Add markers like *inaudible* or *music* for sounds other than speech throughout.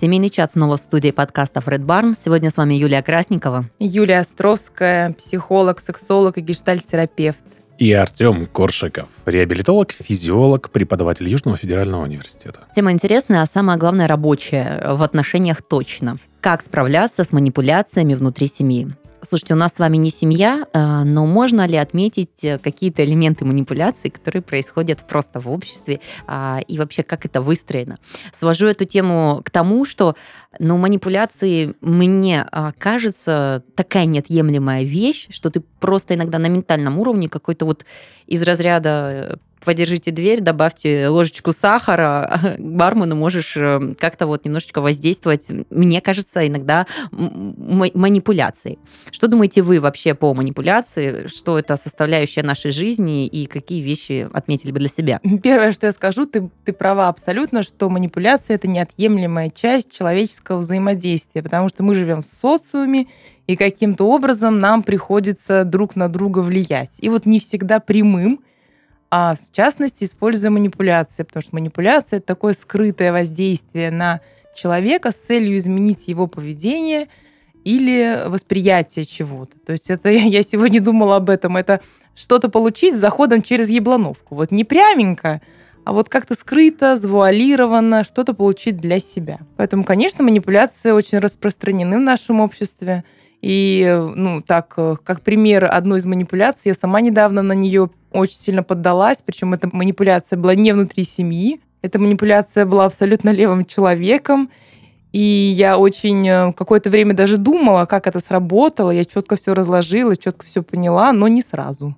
Семейный чат снова в студии подкастов Red Barn. Сегодня с вами Юлия Красникова. Юлия Островская, психолог, сексолог и гештальтерапевт. И Артем Коршиков, реабилитолог, физиолог, преподаватель Южного федерального университета. Тема интересная, а самое главное рабочая в отношениях точно. Как справляться с манипуляциями внутри семьи. Слушайте, у нас с вами не семья, э, но можно ли отметить э, какие-то элементы манипуляции, которые происходят просто в обществе, а, и вообще как это выстроено? Свожу эту тему к тому, что ну, манипуляции, мне а, кажется, такая неотъемлемая вещь, что ты просто иногда на ментальном уровне какой-то вот из разряда э, подержите дверь, добавьте ложечку сахара, *laughs* бармену можешь э, как-то вот немножечко воздействовать, мне кажется, иногда манипуляцией. Что думаете вы вообще по манипуляции? Что это составляющая нашей жизни и какие вещи отметили бы для себя? Первое, что я скажу, ты, ты права абсолютно, что манипуляция — это неотъемлемая часть человеческого взаимодействия, потому что мы живем в социуме, и каким-то образом нам приходится друг на друга влиять. И вот не всегда прямым, а в частности используя манипуляции, потому что манипуляция это такое скрытое воздействие на человека с целью изменить его поведение или восприятие чего-то. То есть это *laughs* я сегодня думала об этом, это что-то получить с заходом через еблановку. Вот не пряменько, а вот как-то скрыто, завуалированно что-то получить для себя. Поэтому, конечно, манипуляции очень распространены в нашем обществе. И, ну, так, как пример одной из манипуляций, я сама недавно на нее очень сильно поддалась, причем эта манипуляция была не внутри семьи, эта манипуляция была абсолютно левым человеком, и я очень э, какое-то время даже думала, как это сработало, я четко все разложила, четко все поняла, но не сразу.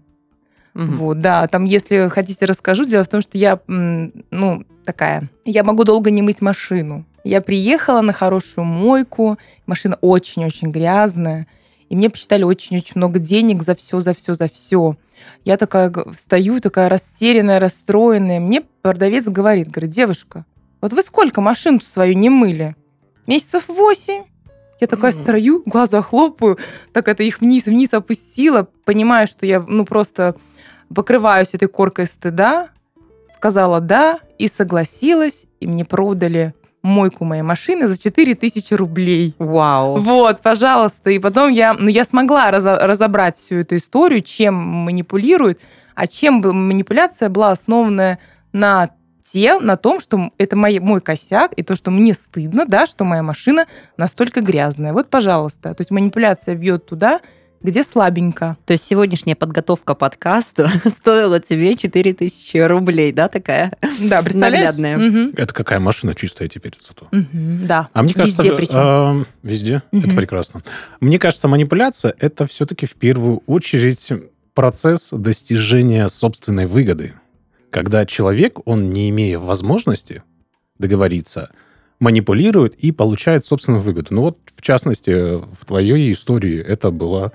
Угу. Вот, да, там, если хотите, расскажу. Дело в том, что я, ну, такая, я могу долго не мыть машину. Я приехала на хорошую мойку, машина очень-очень грязная, и мне посчитали очень-очень много денег за все, за все, за все. Я такая встаю, такая растерянная, расстроенная. Мне продавец говорит, говорит, девушка, вот вы сколько машину свою не мыли? Месяцев восемь. Я такая mm. стою, глаза хлопаю, так это их вниз-вниз опустила, понимаю, что я ну просто покрываюсь этой коркой стыда. Сказала да и согласилась, и мне продали мойку моей машины за 4000 рублей. Вау. Вот, пожалуйста. И потом я, ну, я смогла разобрать всю эту историю, чем манипулируют, а чем манипуляция была основана на тем, на том, что это мой, мой косяк, и то, что мне стыдно, да, что моя машина настолько грязная. Вот, пожалуйста. То есть манипуляция бьет туда, где слабенько. То есть сегодняшняя подготовка подкаста *laughs* стоила тебе 4000 рублей, да, такая? Да, представляешь? Наглядная. Угу. Это какая машина чистая теперь зато. Угу, да. А мне кажется... Везде причем. Э, везде? Угу. Это прекрасно. Мне кажется, манипуляция — это все-таки в первую очередь процесс достижения собственной выгоды. Когда человек, он не имея возможности договориться, манипулирует и получает собственную выгоду. Ну вот, в частности, в твоей истории это была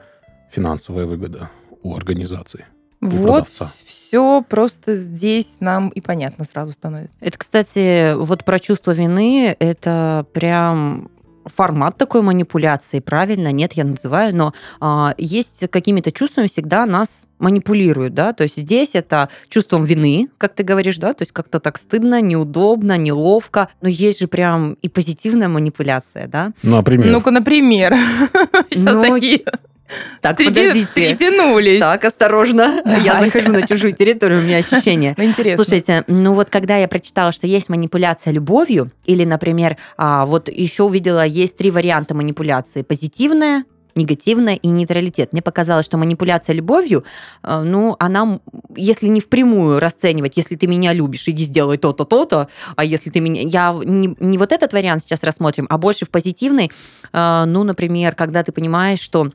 финансовая выгода у организации. Вот все просто здесь нам и понятно сразу становится. Это, кстати, вот про чувство вины, это прям формат такой манипуляции, правильно? Нет, я называю, но а, есть какими-то чувствами всегда нас манипулируют, да, то есть здесь это чувством вины, как ты говоришь, да, то есть как-то так стыдно, неудобно, неловко, но есть же прям и позитивная манипуляция, да? Ну, например? Ну-ка, например. *laughs* Сейчас ну, такие... Так, Стрепи... подождите. Стрепенулись. Так, осторожно. Да. *laughs* Я захожу на чужую территорию, у меня ощущение. Ну, *laughs* интересно. Слушайте, ну вот когда я прочитала, что есть манипуляция любовью, или, например, а, вот еще увидела, есть три варианта манипуляции. Позитивная, негативная и нейтралитет. Мне показалось, что манипуляция любовью, а, ну, она, если не впрямую расценивать, если ты меня любишь, иди сделай то-то, то-то, а если ты меня... Я не, не вот этот вариант сейчас рассмотрим, а больше в позитивной, а, ну, например, когда ты понимаешь, что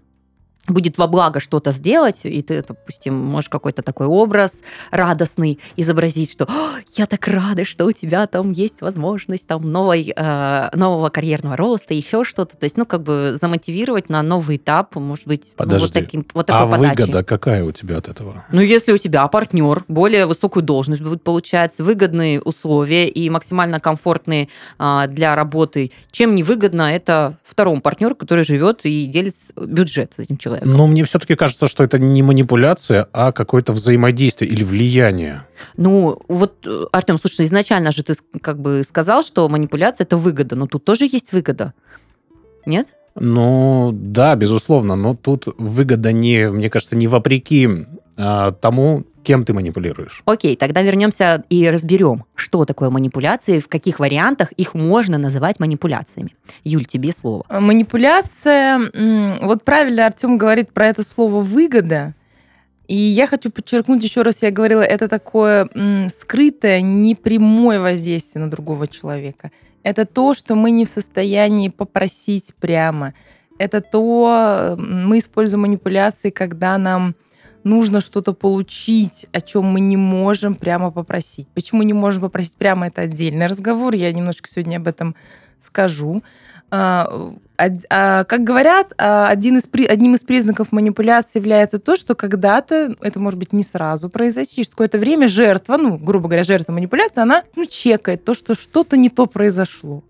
будет во благо что-то сделать, и ты, допустим, можешь какой-то такой образ радостный изобразить, что я так рада, что у тебя там есть возможность там новой, э, нового карьерного роста, еще что-то. То есть, ну, как бы замотивировать на новый этап, может быть, Подожди. вот таким вот такой а подачей. выгода какая у тебя от этого? Ну, если у тебя партнер, более высокую должность будет получать, выгодные условия и максимально комфортные э, для работы, чем невыгодно это второму партнеру, который живет и делит бюджет с этим человеком человеком. Но мне все-таки кажется, что это не манипуляция, а какое-то взаимодействие или влияние. Ну, вот, э, Артем, слушай, изначально же ты как бы сказал, что манипуляция – это выгода, но тут тоже есть выгода. Нет? Ну, да, безусловно, но тут выгода не, мне кажется, не вопреки а, тому, кем ты манипулируешь. Окей, тогда вернемся и разберем, что такое манипуляции, в каких вариантах их можно называть манипуляциями. Юль, тебе слово. А, Манипуляция, вот правильно Артем говорит про это слово выгода. И я хочу подчеркнуть еще раз, я говорила, это такое м, скрытое, непрямое воздействие на другого человека. Это то, что мы не в состоянии попросить прямо. Это то, мы используем манипуляции, когда нам нужно что-то получить, о чем мы не можем прямо попросить. Почему не можем попросить прямо, это отдельный разговор. Я немножко сегодня об этом скажу. А, а, Как говорят, а, один из, одним из признаков манипуляции является то, что когда-то, это может быть не сразу произойти, через какое-то время жертва, ну, грубо говоря, жертва манипуляции, она ну, чекает то, что что-то не то произошло.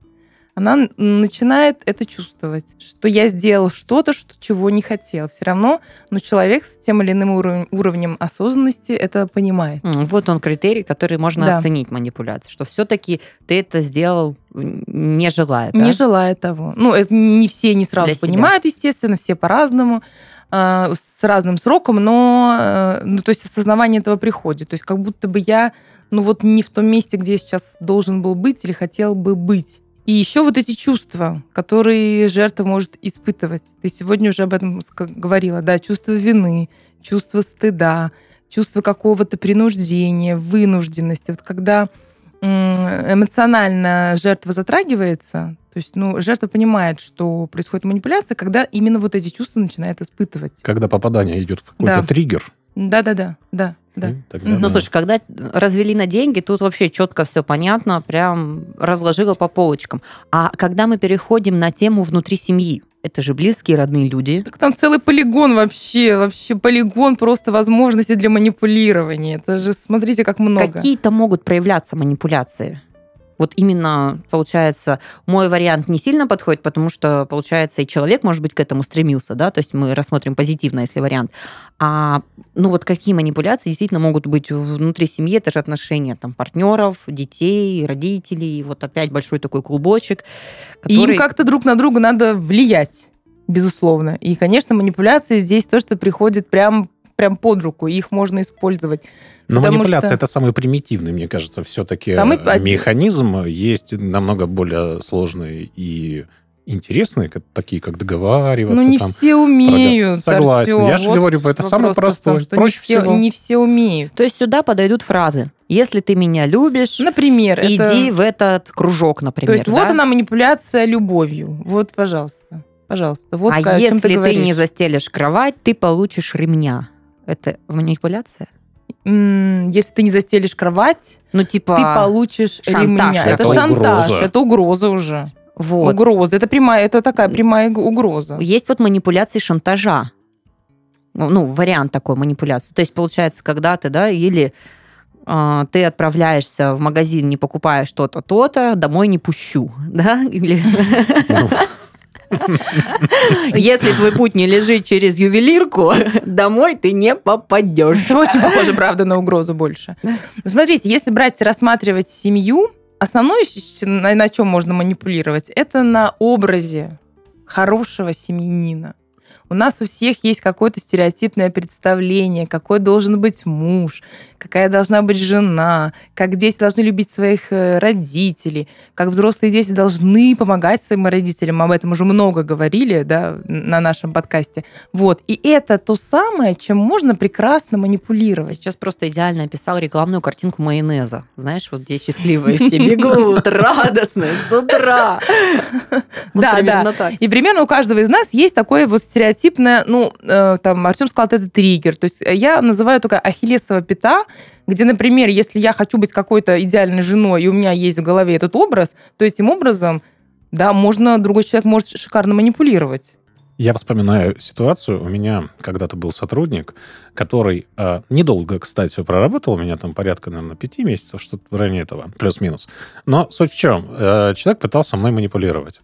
Она начинает это чувствовать, что я сделал что-то, что, чего не хотел. Все равно, но человек с тем или иным уров- уровнем осознанности это понимает. Вот он критерий, который можно Да. оценить манипуляцию, что все-таки ты это сделал не желая. да? Не желая того. Ну, это не все не сразу Для себя. понимают, естественно, все по-разному, э, с разным сроком, но, э, ну, то есть осознавание этого приходит. То есть как будто бы я, ну, вот не в том месте, где я сейчас должен был быть или хотел бы быть. И еще вот эти чувства, которые жертва может испытывать. Ты сегодня уже об этом говорила, да, чувство вины, чувство стыда, чувство какого-то принуждения, вынужденности. Вот когда эмоционально жертва затрагивается, то есть, ну, жертва понимает, что происходит манипуляция, когда именно вот эти чувства начинает испытывать. Когда попадание идет в какой-то Да. триггер, Да-да-да, да, да. М, тогда. Ну, да. слушай, когда развели на деньги, тут вообще четко все понятно, прям разложила по полочкам. А когда мы переходим на тему внутри семьи, это же близкие, родные люди. Так там целый полигон вообще, вообще полигон просто возможностей для манипулирования. Это же, смотрите, как много. Какие-то могут проявляться манипуляции. Вот именно, получается, мой вариант не сильно подходит, потому что, получается, и человек, может быть, к этому стремился, да, то есть мы рассмотрим позитивно, если вариант. А, ну вот какие манипуляции действительно могут быть внутри семьи, это же отношения там партнеров, детей, родителей, вот опять большой такой клубочек, И который... им как-то друг на друга надо влиять, безусловно. И, конечно, манипуляции здесь то, что приходит прям, прям под руку, и их можно использовать. Но Потому манипуляция что- это самый примитивный, мне кажется, все-таки Самый механизм. Есть намного более сложные и интересные, такие как договариваться. Ну, не там, все умеют. Согласен. Артём. Я же Вот говорю, это самый вопрос-то в том, Проще не все, всего. не все умеют. То есть сюда подойдут фразы. Если ты меня любишь, Например, иди это... в этот кружок, например. То есть вот да? она манипуляция любовью. Вот, пожалуйста. Пожалуйста. Вот а если ты, ты, не застелишь кровать, ты получишь ремня. Это манипуляция? Если ты не застелишь кровать, Ну, типа... ты получишь шантаж ремня. Это Это шантаж, угроза. это угроза уже. Вот. Угроза. Это прямая, это такая прямая угроза. Есть вот манипуляции шантажа. Ну, ну, вариант такой манипуляции. То есть, получается, когда ты, да, или а, ты отправляешься в магазин, не покупая что-то, то-то, домой не пущу, *laughs* да? Или... Ну, Если твой путь не лежит через ювелирку, домой ты не попадешь. Очень похоже, правда, на угрозу больше. Но Смотрите, если брать рассматривать семью, основное, на чем можно манипулировать, это на образе хорошего семьянина. У нас у всех есть какое-то стереотипное представление, какой должен быть муж, какая должна быть жена, как дети должны любить своих э, родителей, как взрослые дети должны помогать своим родителям. Об этом уже много говорили да, на нашем подкасте. Вот. И это то самое, чем можно прекрасно манипулировать. сейчас просто идеально описал рекламную картинку майонеза. Знаешь, вот где счастливые все бегут, *laughs* радостные, с утра. *laughs* Да, да. И примерно у каждого из нас есть такое вот стереотипное, ну, э, там, Артем сказал, это триггер. То есть я называю только ахиллесова пята, где, например, если я хочу быть какой-то идеальной женой, и у меня есть в голове этот образ, то этим образом, да, можно, другой человек может шикарно манипулировать. Я вспоминаю ситуацию. У меня когда-то был сотрудник, который э, недолго, кстати, проработал. У меня там порядка, наверное, пяти месяцев, что-то в районе этого, плюс-минус. Но суть в чем? Э, человек пытался мной манипулировать.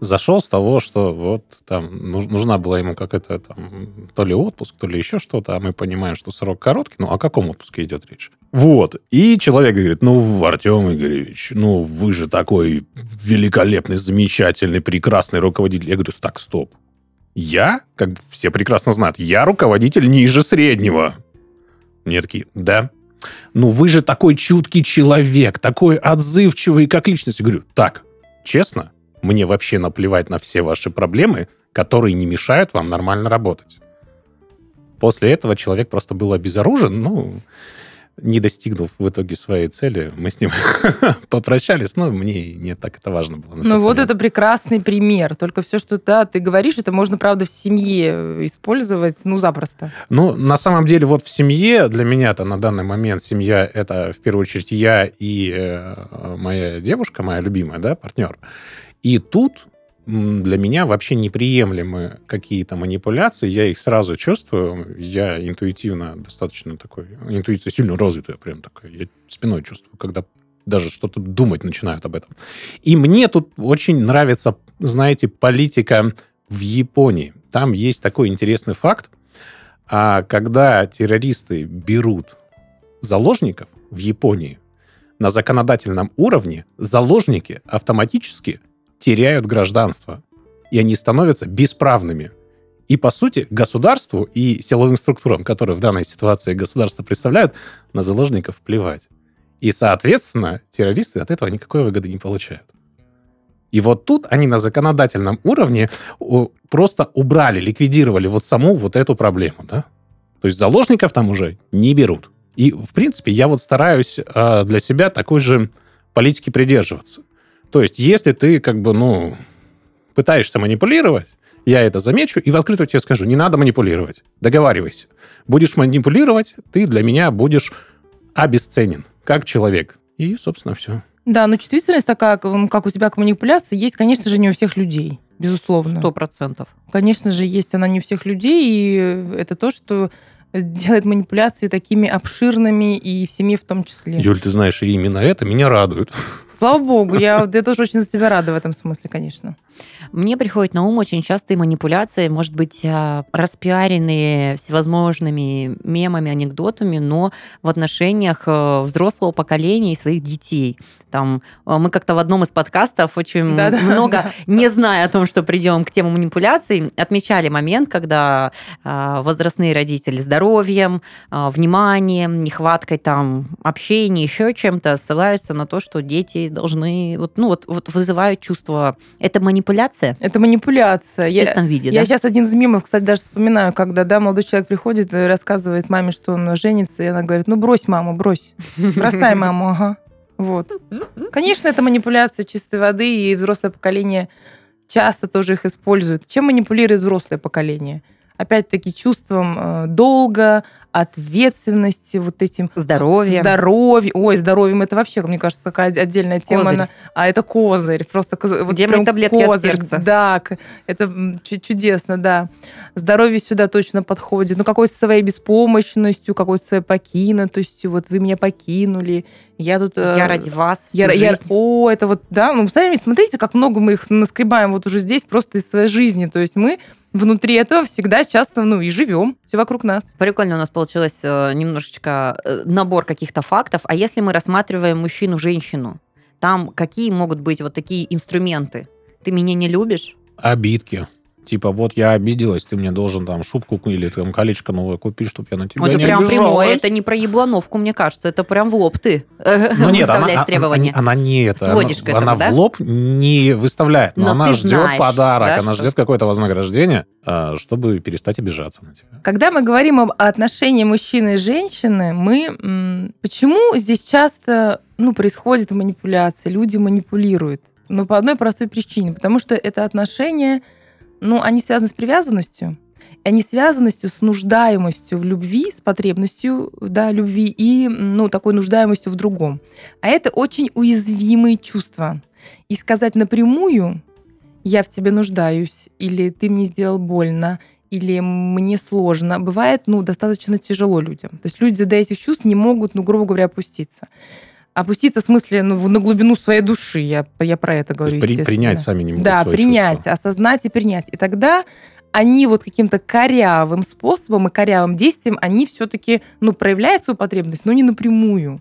Зашел с того, что вот там нужна была ему какая-то там то ли отпуск, то ли еще что-то, а мы понимаем, что срок короткий. Ну, о каком отпуске идет речь? Вот. И человек говорит, ну, Артем Игоревич, ну, вы же такой великолепный, замечательный, прекрасный руководитель. Я говорю, так, стоп. Я, как все прекрасно знают, я руководитель ниже среднего. Мне такие, да. Ну, вы же такой чуткий человек, такой отзывчивый как личность. Я говорю, так, честно, мне вообще наплевать на все ваши проблемы, которые не мешают вам нормально работать. После этого человек просто был обезоружен, ну, не достигнув в итоге своей цели, мы с ним *laughs* попрощались, но мне не так это важно было. Ну вот это прекрасный пример. Только все, что да, ты говоришь, это можно, правда, в семье использовать, ну, запросто. Ну, на самом деле, вот в семье, для меня-то на данный момент семья — это, в первую очередь, я и э, моя девушка, моя любимая, да, партнер. И тут для меня вообще неприемлемы какие-то манипуляции, я их сразу чувствую, я интуитивно достаточно такой, интуиция сильно развитая, прям такая, я спиной чувствую, когда даже что-то думать начинают об этом. И мне тут очень нравится, знаете, политика в Японии. Там есть такой интересный факт, а когда террористы берут заложников в Японии, на законодательном уровне заложники автоматически теряют гражданство, и они становятся бесправными. И, по сути, государству и силовым структурам, которые в данной ситуации государство представляют, на заложников плевать. И, соответственно, террористы от этого никакой выгоды не получают. И вот тут они на законодательном уровне просто убрали, ликвидировали вот саму вот эту проблему, да? То есть заложников там уже не берут. И, в принципе, я вот стараюсь э, для себя такой же политики придерживаться. То есть, если ты как бы, ну, пытаешься манипулировать, я это замечу и в открытую тебе скажу, не надо манипулировать, договаривайся. Будешь манипулировать, ты для меня будешь обесценен как человек. И, собственно, все. Да, но чувствительность такая, как у тебя к манипуляции, есть, конечно же, не у всех людей. Безусловно. Сто процентов. Конечно же, есть она не у всех людей, и это то, что делает манипуляции такими обширными и в семье в том числе. Юль, ты знаешь, именно это меня радует. Слава богу, я, я тоже очень за тебя рада в этом смысле, конечно. Мне приходит на ум очень частые манипуляции, может быть, а, распиаренные всевозможными мемами, анекдотами, но в отношениях э, взрослого поколения и своих детей. Там э, мы как-то в одном из подкастов очень да, много, да. не зная о том, что придем к теме манипуляций, отмечали момент, когда а, возрастные родители здоровьем, а, вниманием, нехваткой там общения, еще чем-то ссылаются на то, что дети должны вот ну вот, вот вызывают чувство это манипуляция. Это манипуляция. В чистом я, виде, Я сейчас один из мимов, кстати, даже вспоминаю, когда да молодой человек приходит и рассказывает маме, что он женится, и она говорит, ну брось маму, брось, бросай маму, ага. Вот. Конечно, это манипуляция чистой воды, и взрослое поколение часто тоже их использует. Чем манипулирует взрослое поколение? Опять-таки чувством э, долга, ответственности, вот этим... Здоровьем. Здоровье. Ой, здоровьем это вообще, мне кажется, такая отдельная тема. Козырь. А это козырь. Просто коз... вот Где мои таблетки козырь. от сердца? Да, это чудесно, да. Здоровье сюда точно подходит. Ну, какой-то своей беспомощностью, какой-то своей покинутостью. Вот вы меня покинули. Я тут... Э, я ради вас я, я, О, это вот, да. Ну, сами смотрите, как много мы их наскребаем вот уже здесь просто из своей жизни. То есть мы внутри этого всегда часто, ну, и живем. Все вокруг нас. Прикольно у нас получилось э, немножечко э, набор каких-то фактов. А если мы рассматриваем мужчину-женщину, там какие могут быть вот такие инструменты? Ты меня не любишь? Обидки. Типа, вот я обиделась, ты мне должен там шубку или там колечко новое купить, чтобы я на тебя это не прям обижалась. прямое, это не про еблановку, мне кажется, это прям в лоб ты *laughs* ну, нет, выставляешь она, требования. Она, она не это, Сводишь она, к этому, она да? в лоб не выставляет, но, но она ждет знаешь, подарок, да, она что? ждет какое-то вознаграждение, а, чтобы перестать обижаться на тебя. Когда мы говорим об отношении мужчины и женщины, мы почему здесь часто ну, происходит манипуляция, люди манипулируют? Ну, по одной простой причине, потому что это отношения ну, они связаны с привязанностью, они связанностью с нуждаемостью в любви, с потребностью да, любви и ну, такой нуждаемостью в другом. А это очень уязвимые чувства. И сказать напрямую «я в тебе нуждаюсь» или «ты мне сделал больно», или мне сложно, бывает ну, достаточно тяжело людям. То есть люди до этих чувств не могут, ну, грубо говоря, опуститься. Опуститься в смысле ну, на глубину своей души. Я, я про это То говорю. есть при- принять сами не могут Да, принять, чувства. осознать и принять. И тогда они вот каким-то корявым способом и корявым действием, они все-таки, ну, проявляют свою потребность, но не напрямую.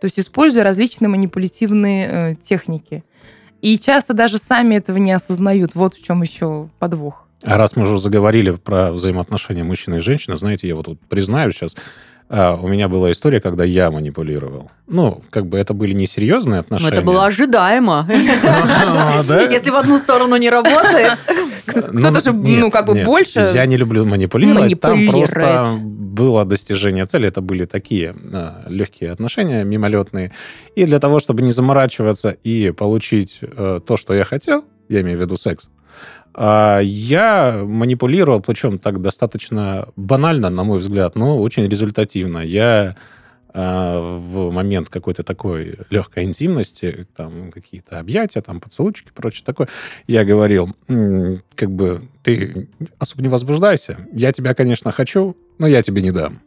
То есть используя различные манипулятивные э, техники. И часто даже сами этого не осознают. Вот в чем еще подвох. А раз мы уже заговорили про взаимоотношения мужчины и женщины, знаете, я вот тут признаю сейчас, а, у меня была история, когда я манипулировал. Ну, как бы это были несерьезные Ну, отношения. это было ожидаемо. *laughs* А? Если в одну сторону не работает. Кто-то же, ну, как бы больше Я не люблю манипулировать. Там просто было достижение цели. Это были такие а, легкие отношения, мимолетные. И для того, чтобы не заморачиваться и получить э, то, что я хотел, я имею в виду секс, я манипулировал, причем так достаточно банально, на мой взгляд, но очень результативно. Я а, в момент какой-то такой легкой интимности, там какие-то объятия, там поцелуйчики, прочее такое, я говорил, «М, как бы ты особо не возбуждайся, я тебя, конечно, хочу, но я тебе не дам.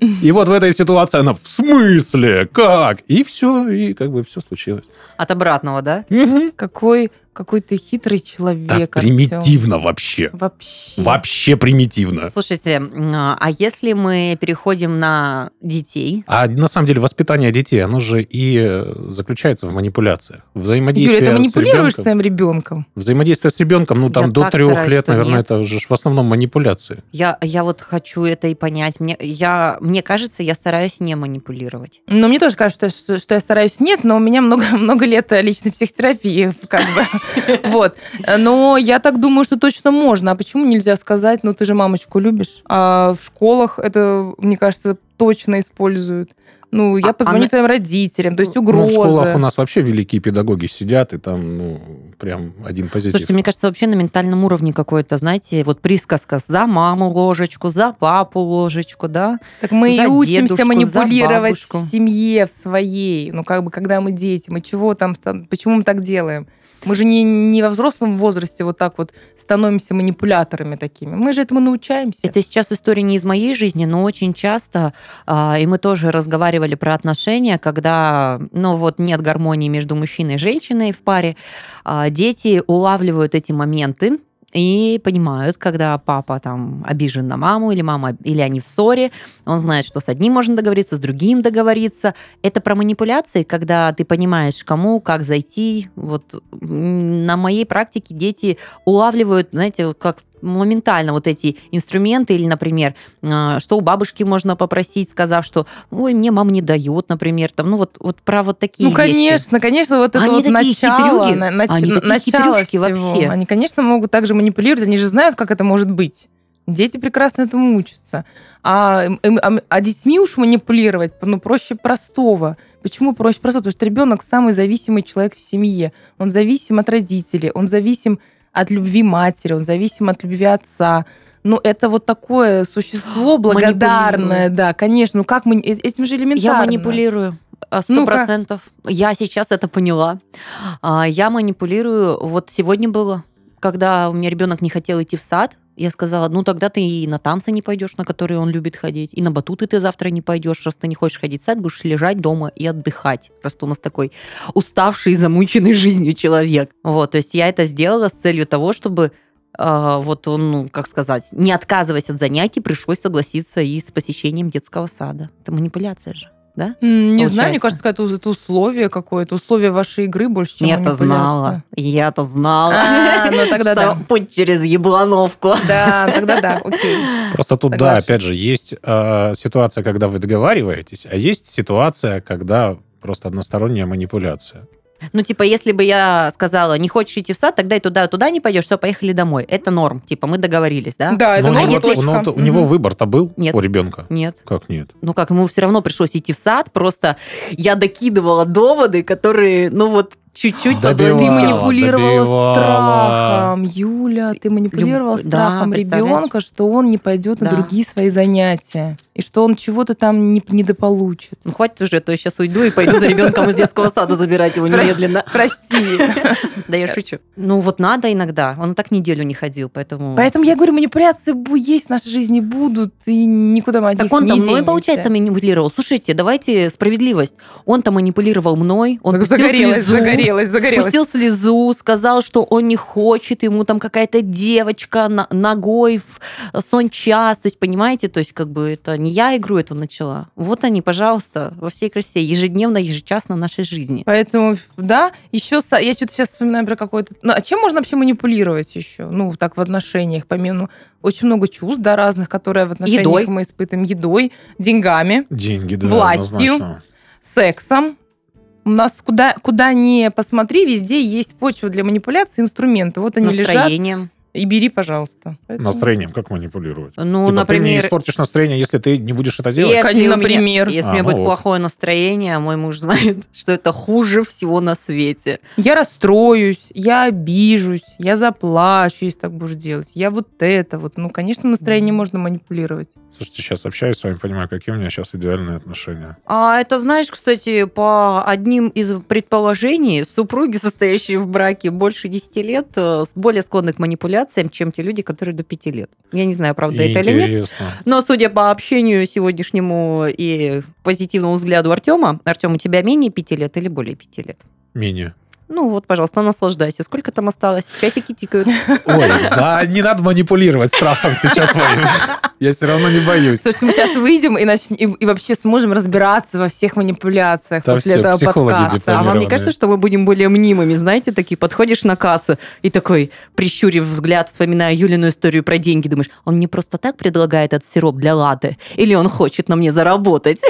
*laughs* И вот в этой ситуации она в смысле? Как? И все, и как бы все случилось. От обратного, да? Мгм. какой, какой ты хитрый человек. Артём. примитивно вообще. Вообще. Вообще примитивно. Слушайте, а если мы переходим на детей? А на самом деле воспитание детей, оно же и э, заключается в манипуляциях. Взаимодействие Юля, ты с манипулируешь ребенком. своим ребенком? Взаимодействие с ребенком, ну там Я до так трех стараюсь, лет, наверное, нет. это уже в основном манипуляции. Я, я вот хочу это и понять. Мне, я, мне кажется, я стараюсь не манипулировать. Ну, мне тоже кажется, что, что я стараюсь нет, но у меня много, *laughs* много лет личной психотерапии, как бы. *laughs* Вот. Но я так думаю, что точно можно. А почему нельзя сказать, ну, ты же мамочку любишь? А в школах это, мне кажется, точно используют. Ну, я А- позвоню а твоим родителям, то есть Ну, угрозы. в школах у нас вообще великие педагоги сидят, и там, ну, прям один позитив. Слушайте, мне кажется, вообще на ментальном уровне какой-то, знаете, вот присказка за маму ложечку, за папу ложечку, да? Так мы за и учимся дедушку, манипулировать в семье, в своей. Ну, как бы, когда мы дети, мы чего там, почему мы так делаем? Мы же не, не во взрослом возрасте вот так вот становимся манипуляторами такими. Мы же этому научаемся. Это сейчас история не из моей жизни, но очень часто, а, и мы тоже разговаривали про отношения, когда, ну вот, нет гармонии между мужчиной и женщиной в паре, а, дети улавливают эти моменты, и понимают, когда папа там обижен на маму или мама, или они в ссоре, он знает, что с одним можно договориться, с другим договориться. Это про манипуляции, когда ты понимаешь, кому, как зайти. Вот на моей практике дети улавливают, знаете, как моментально вот эти инструменты, или, например, а, что у бабушки можно попросить, сказав, что, ой, мне мама не дает, например, там, ну вот, вот про вот такие Ну, вещи. конечно, конечно, вот это Они вот такие начало, хитрюги. на- нач- Они такие начало хитрюшки всего. вообще. Они, конечно, могут также манипулировать, они же знают, как это может быть. Дети прекрасно этому учатся. А, эм, эм, а, а детьми уж манипулировать, ну, проще простого. Почему проще простого? Потому что ребенок самый зависимый человек в семье. Он зависим от родителей, он зависим от любви матери, он зависим от любви отца. Ну, это вот такое существо *gasps* благодарное, да, конечно. Ну, как мы... э- Этим же элементарно. Я манипулирую. а, Сто процентов. Я сейчас это поняла. А, Я манипулирую. Вот сегодня было, когда у меня ребенок не хотел идти в сад, я сказала, ну тогда ты и на танцы не пойдешь, на которые он любит ходить, и на батуты ты завтра не пойдешь, раз ты не хочешь ходить в сад, будешь лежать дома и отдыхать. Просто у нас такой уставший, замученный *laughs* жизнью человек. Вот, то есть я это сделала с целью того, чтобы а, вот он, ну, как сказать, не отказываясь от занятий, пришлось согласиться и с посещением детского сада. Это манипуляция же, да? Не знаю, Получается. мне кажется, это, это условие какое-то, условие вашей игры больше, чем Я-то знала. Я-то знала. А, ну *laughs* тогда что да. путь через еблановку. Да, тогда да, окей. Просто тут, да, опять же, есть э, ситуация, когда вы договариваетесь, а есть ситуация, когда просто односторонняя манипуляция. Ну, типа, если бы я сказала, не хочешь идти в сад, тогда и туда, и туда не пойдешь, все, поехали домой. Это норм. Типа, мы договорились, да? Да, это Но у норма него- точка. но это- у него выбор-то был Нет. у ребенка. Нет. Как нет? Ну как, ему все равно пришлось идти в сад, просто я докидывала доводы, которые, ну вот, чуть-чуть Добивала. Ты манипулировала добивала. страхом, Юля, ты манипулировала Люб- да, страхом представляешь? ребенка, что он не пойдет на Да. другие свои занятия. И что он чего-то там не, недополучит. Ну, хватит уже, а то я сейчас уйду и пойду за ребенком из детского сада забирать его немедленно. Прости. *laughs* Да я шучу. Ну, вот надо иногда. Он так неделю не ходил, поэтому... Поэтому я говорю, манипуляции есть в нашей жизни, будут, и никуда мы от Так них он-то не мной, получается, манипулировал. Слушайте, давайте справедливость. Он-то манипулировал мной, он пустил загорелась, слезу, загорелась, загорелась. пустил слезу, сказал, что он не хочет, ему там какая-то девочка ногой в сон-час. То есть, понимаете, то есть, как бы это не я игру эту начала. Вот они, пожалуйста, во всей красе, ежедневно, ежечасно в нашей жизни. Поэтому, да, еще я что-то сейчас вспоминаю про какой-то... Ну, а чем можно вообще манипулировать еще? Ну, так в отношениях, помимо... Очень много чувств, да, разных, которые в отношениях Едой. мы испытываем. Едой, деньгами, Деньги, да, Властью. однозначно. сексом. У нас куда, куда ни посмотри, везде есть почва для манипуляции, инструменты. Вот они лежат. И бери, пожалуйста. Поэтому- Настроением как манипулировать? Ну, Типа, ты мне например, испортишь настроение, если ты не будешь это делать? Если у меня- например? если А, у меня ну будет ок. плохое настроение, а мой муж *laughs* знает, что это хуже всего на свете. Я расстроюсь, я обижусь, я заплачу, если так будешь делать. Я вот это вот. Ну, конечно, настроение можно манипулировать. Слушайте, сейчас общаюсь с вами, понимаю, какие у меня сейчас идеальные отношения. А это, знаешь, кстати, по одним из предположений, супруги, *laughs* состоящие в браке больше 10 лет, э, с- более склонны к манипуляциям, чем те люди, которые до 5 лет. Я не знаю, правда это или нет. Но судя по общению сегодняшнему и позитивному взгляду Артема, Артем, у тебя менее 5 лет или более 5 лет? Менее. Ну вот, пожалуйста, наслаждайся. Сколько там осталось? Часики тикают. Ой, да, не надо манипулировать страхом сейчас моим. Я все равно не боюсь. Слушайте, мы сейчас выйдем и, нач- и, и вообще сможем разбираться во всех манипуляциях Да после все, этого подкаста. А вам не кажется, что мы будем более мнимыми, знаете, такие, подходишь на кассу и такой, прищурив взгляд, вспоминая Юлину историю про деньги, думаешь, он мне просто так предлагает этот сироп для латы? Или он хочет на мне заработать?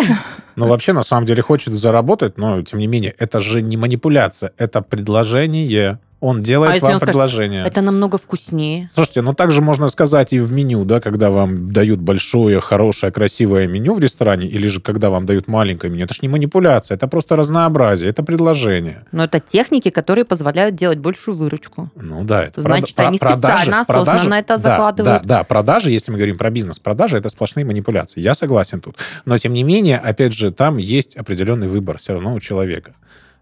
Ну, вообще, на самом деле, хочет заработать, но, тем не менее, это же не манипуляция, это предложение. Он А делает если вам он скажет, предложение. Это намного вкуснее. Слушайте, ну также можно сказать и в меню, да, когда вам дают большое, хорошее, красивое меню в ресторане, или же когда вам дают маленькое меню. Это же не манипуляция, это просто разнообразие, это предложение. Но это техники, которые позволяют делать большую выручку. Ну да, это Значит, прода- они про- специально, осознанно это да, закладывают. Да, да, продажи, если мы говорим про бизнес, продажи это сплошные манипуляции. Я согласен тут. Но тем не менее, опять же, там есть определенный выбор все равно у человека.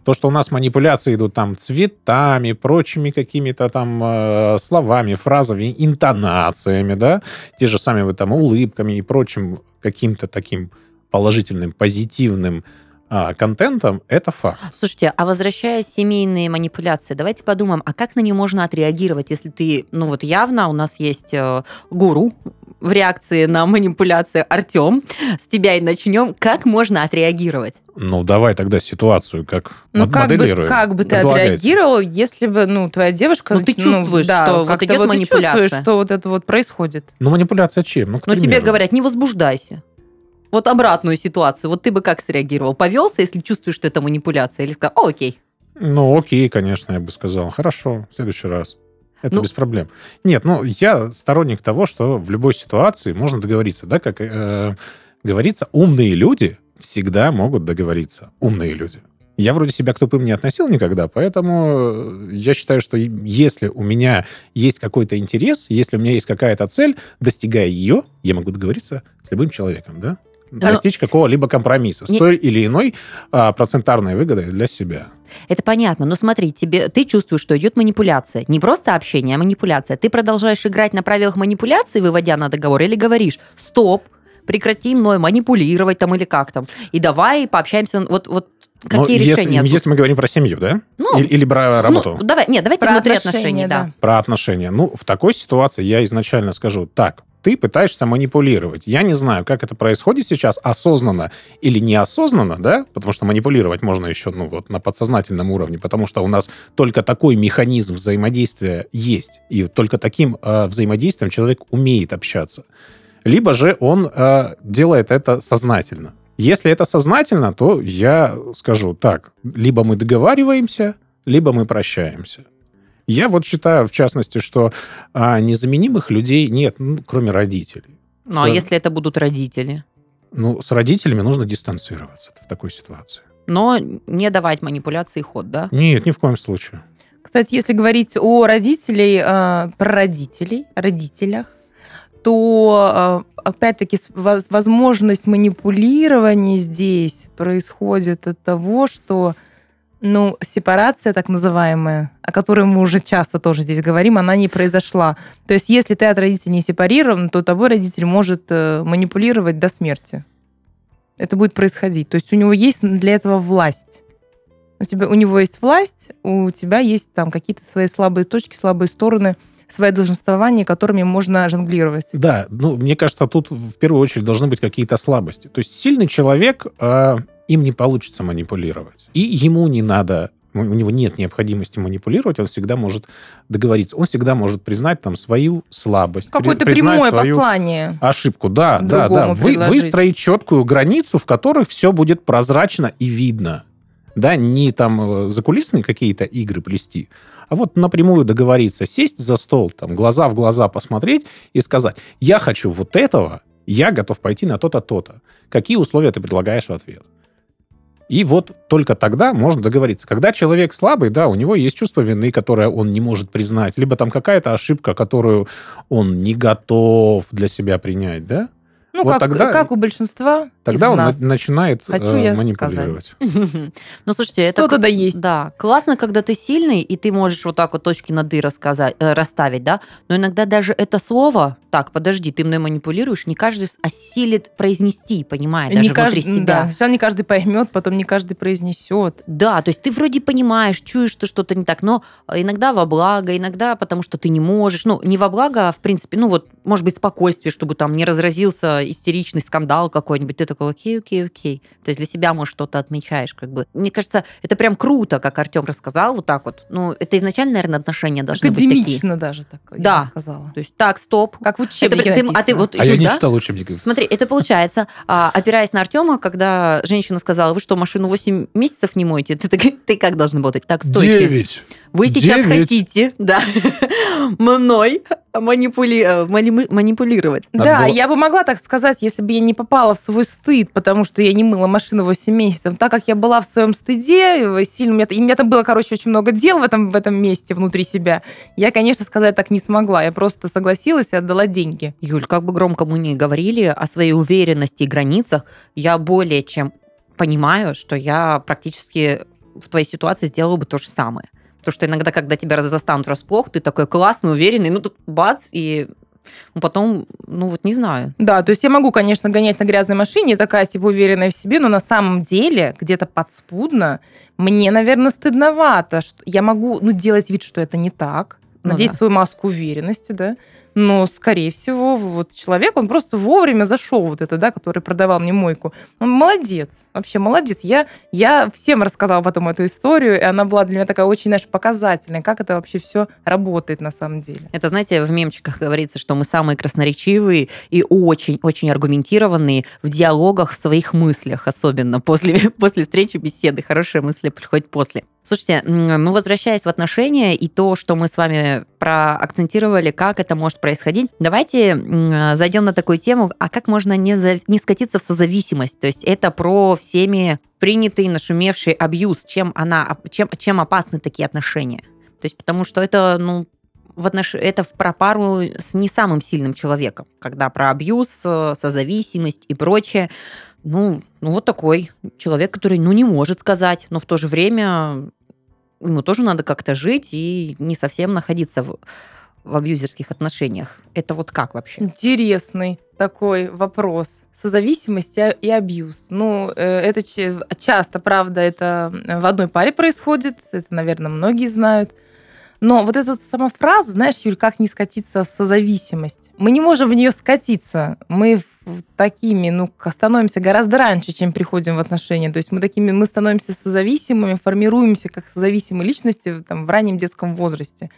То, что у нас манипуляции идут там цветами, прочими какими-то там э, словами, фразами, интонациями, да, те же самыми там улыбками и прочим каким-то таким положительным, позитивным а, контентом, это факт. Слушайте, а возвращаясь к семейные манипуляции, давайте подумаем, а как на нее можно отреагировать, если ты, ну вот явно у нас есть э, гуру в реакции на манипуляции Артем, с тебя и начнем, как можно отреагировать? Ну, давай тогда ситуацию как Ну, мод- как бы, моделируем. как бы ты отреагировал, если бы, ну, твоя девушка... Ну, ты чувствуешь, что вот идет ты манипуляция. чувствуешь, что вот это вот происходит. Ну, манипуляция чем? Ну, к Но тебе говорят, не возбуждайся. Вот обратную ситуацию. Вот ты бы как среагировал? Повелся, если чувствуешь, что это манипуляция? Или сказал, «О, окей. Ну, окей, конечно, я бы сказал. Хорошо, в следующий раз. Это Ну- без проблем. Нет, ну, я сторонник того, что в любой ситуации можно договориться, да, как э, говорится, умные люди всегда могут договориться. Умные люди. Я вроде себя к тупым не относил никогда, поэтому э, я считаю, что если у меня есть какой-то интерес, если у меня есть какая-то цель, достигая ее, я могу договориться с любым человеком, да? Но- Достичь какого-либо компромисса с Не- той или иной а, процентарной выгодой для себя. Это понятно, но смотри, тебе, ты чувствуешь, что идет манипуляция. Не просто общение, а манипуляция. Ты продолжаешь играть на правилах манипуляции, выводя на договор, или говоришь, стоп, прекрати мной манипулировать там или как там. И давай пообщаемся. Вот, вот Ну, какие если, решения? тут? если мы говорим про семью, да? Ну, или, или про работу? Ну, давай, нет, давайте Про внутри отношения, отношений, да. да. Про отношения. Ну, в такой ситуации я изначально скажу, так, ты пытаешься манипулировать. Я не знаю, как это происходит сейчас, осознанно или неосознанно, да, потому что манипулировать можно еще, ну, вот на подсознательном уровне, потому что у нас только такой механизм взаимодействия есть, и только таким э, взаимодействием человек умеет общаться. Либо же он э, делает это сознательно. Если это сознательно, то я скажу так, либо мы договариваемся, либо мы прощаемся. Я вот считаю, в частности, что а, незаменимых людей нет, ну, кроме родителей. Ну, а Что- если это будут родители? Ну, с родителями нужно дистанцироваться в такой ситуации. Но не давать манипуляции ход, да? Нет, ни в коем случае. Кстати, если говорить о родителей, э, про родителей, родителях, то, э, опять-таки, возможность манипулирования здесь происходит от того, что ну, сепарация так называемая, о которой мы уже часто тоже здесь говорим, она не произошла. То есть, если ты от родителей не сепарирован, то тобой родитель может э, манипулировать до смерти. Это будет происходить. То есть у него есть для этого власть. У, тебя, у него есть власть, у тебя есть там какие-то свои слабые точки, слабые стороны, свои долженствования, которыми можно жонглировать. Да, ну, мне кажется, тут в первую очередь должны быть какие-то слабости. То есть сильный человек, э, им не получится манипулировать. И ему не надо, у него нет необходимости манипулировать, он всегда может договориться, он всегда может признать там свою слабость. Какое-то прямое свою послание. ошибку. Да, да, да. Вы, предложить. выстроить четкую границу, в которой все будет прозрачно и видно. Да, не там э, закулисные какие-то игры плести, а вот напрямую договориться, сесть за стол, там, глаза в глаза посмотреть и сказать, я хочу вот этого, я готов пойти на то-то, то-то. Какие условия ты предлагаешь в ответ? И вот только тогда можно договориться. Когда человек слабый, да, у него есть чувство вины, которое он не может признать, либо там какая-то ошибка, которую он не готов для себя принять, да? Ну, Вот как, тогда- как у большинства Тогда из он на- нас. начинает Хочу э, я манипулировать. *laughs* Ну, слушайте, это... Что тогда есть? Да, классно, когда ты сильный, и ты можешь вот так вот точки над «и» рассказать, э, расставить, да, но иногда даже это слово, так, подожди, ты мной манипулируешь, не каждый осилит произнести, понимаешь, даже не внутри каждый, себя. да, сначала не каждый поймет, потом не каждый произнесет. Да, то есть ты вроде понимаешь, чуешь, что что-то не так, но иногда во благо, иногда потому что ты не можешь. Ну, не во благо, а в принципе, ну вот, может быть, спокойствие, чтобы там не разразился истеричный скандал какой-нибудь. Ты такой, окей, окей, окей. То есть для себя, может, что-то отмечаешь, как бы. Мне кажется, это прям круто, как Артем рассказал, вот так вот. Ну, это изначально, наверное, отношения должны быть такие. Академично даже так, я Да. бы сказала. То есть, так, стоп. Как в Это учебнике при- ты- а ты вот, А я Юль, не да? читал учебников. Смотри, это получается, а, опираясь на Артема, когда женщина сказала, вы что, машину 8 месяцев не моете? Ты, так- ты как должен работать? Так, стойте. Девять. Вы сейчас Девять. хотите, да, *laughs* мной манипули- э, манипулировать. Надо Да, было- я бы могла так сказать, если бы я не попала в свой стыд, потому что я не мыла машину 8 месяцев. Так как я была в своем стыде, э, сильно, у меня, и у меня там было, короче, очень много дел в этом, в этом месте внутри себя, я, конечно, сказать так не смогла. Я просто согласилась и отдала деньги. Юль, как бы громко мы ни говорили о своей уверенности и границах, я более чем понимаю, что я практически в твоей ситуации сделала бы то же самое. Потому что иногда, когда тебя застанут врасплох, ты такой классный, уверенный, ну тут бац, и потом, ну вот не знаю. Да, то есть я могу, конечно, гонять на грязной машине, такая типа уверенная в себе, но на самом деле где-то подспудно мне, наверное, стыдновато. Что я могу, ну, делать вид, что это не так, Ну надеть да. свою маску уверенности, да, но, скорее всего, вот человек, он просто вовремя зашел, вот это, да, который продавал мне мойку. Он молодец, вообще молодец. Я, я всем рассказала потом эту историю, и она была для меня такая очень, знаешь, показательная, как это вообще все работает на самом деле. Это, знаете, в мемчиках говорится, что мы самые красноречивые и очень-очень аргументированные в диалогах, в своих мыслях, особенно после, *laughs* после встречи, беседы. Хорошие мысли приходят после. Слушайте, ну, возвращаясь в отношения и то, что мы с вами проакцентировали, как это может происходить, давайте м, зайдем на такую тему, а как можно не, за- не скатиться в созависимость? То есть это про всеми принятый, нашумевший абьюз, чем, она, чем, чем опасны такие отношения? То есть потому что это, ну, в отнош... это в про пару с не самым сильным человеком, когда про абьюз, э, созависимость и прочее. Ну, ну, вот такой человек, который, ну, не может сказать, но в то же время ему тоже надо как-то жить и не совсем находиться в, в абьюзерских отношениях. Это вот как вообще? Интересный такой вопрос. Созависимость и абьюз. Ну, э, это часто, правда, это в одной паре происходит. Это, наверное, многие знают. Но вот эта сама фраза, знаешь, Юль, как не скатиться в созависимость? Мы не можем в нее скатиться. Мы такими, ну, становимся гораздо раньше, чем приходим в отношения. То есть мы такими, мы становимся созависимыми, формируемся как созависимые личности там, в раннем детском возрасте.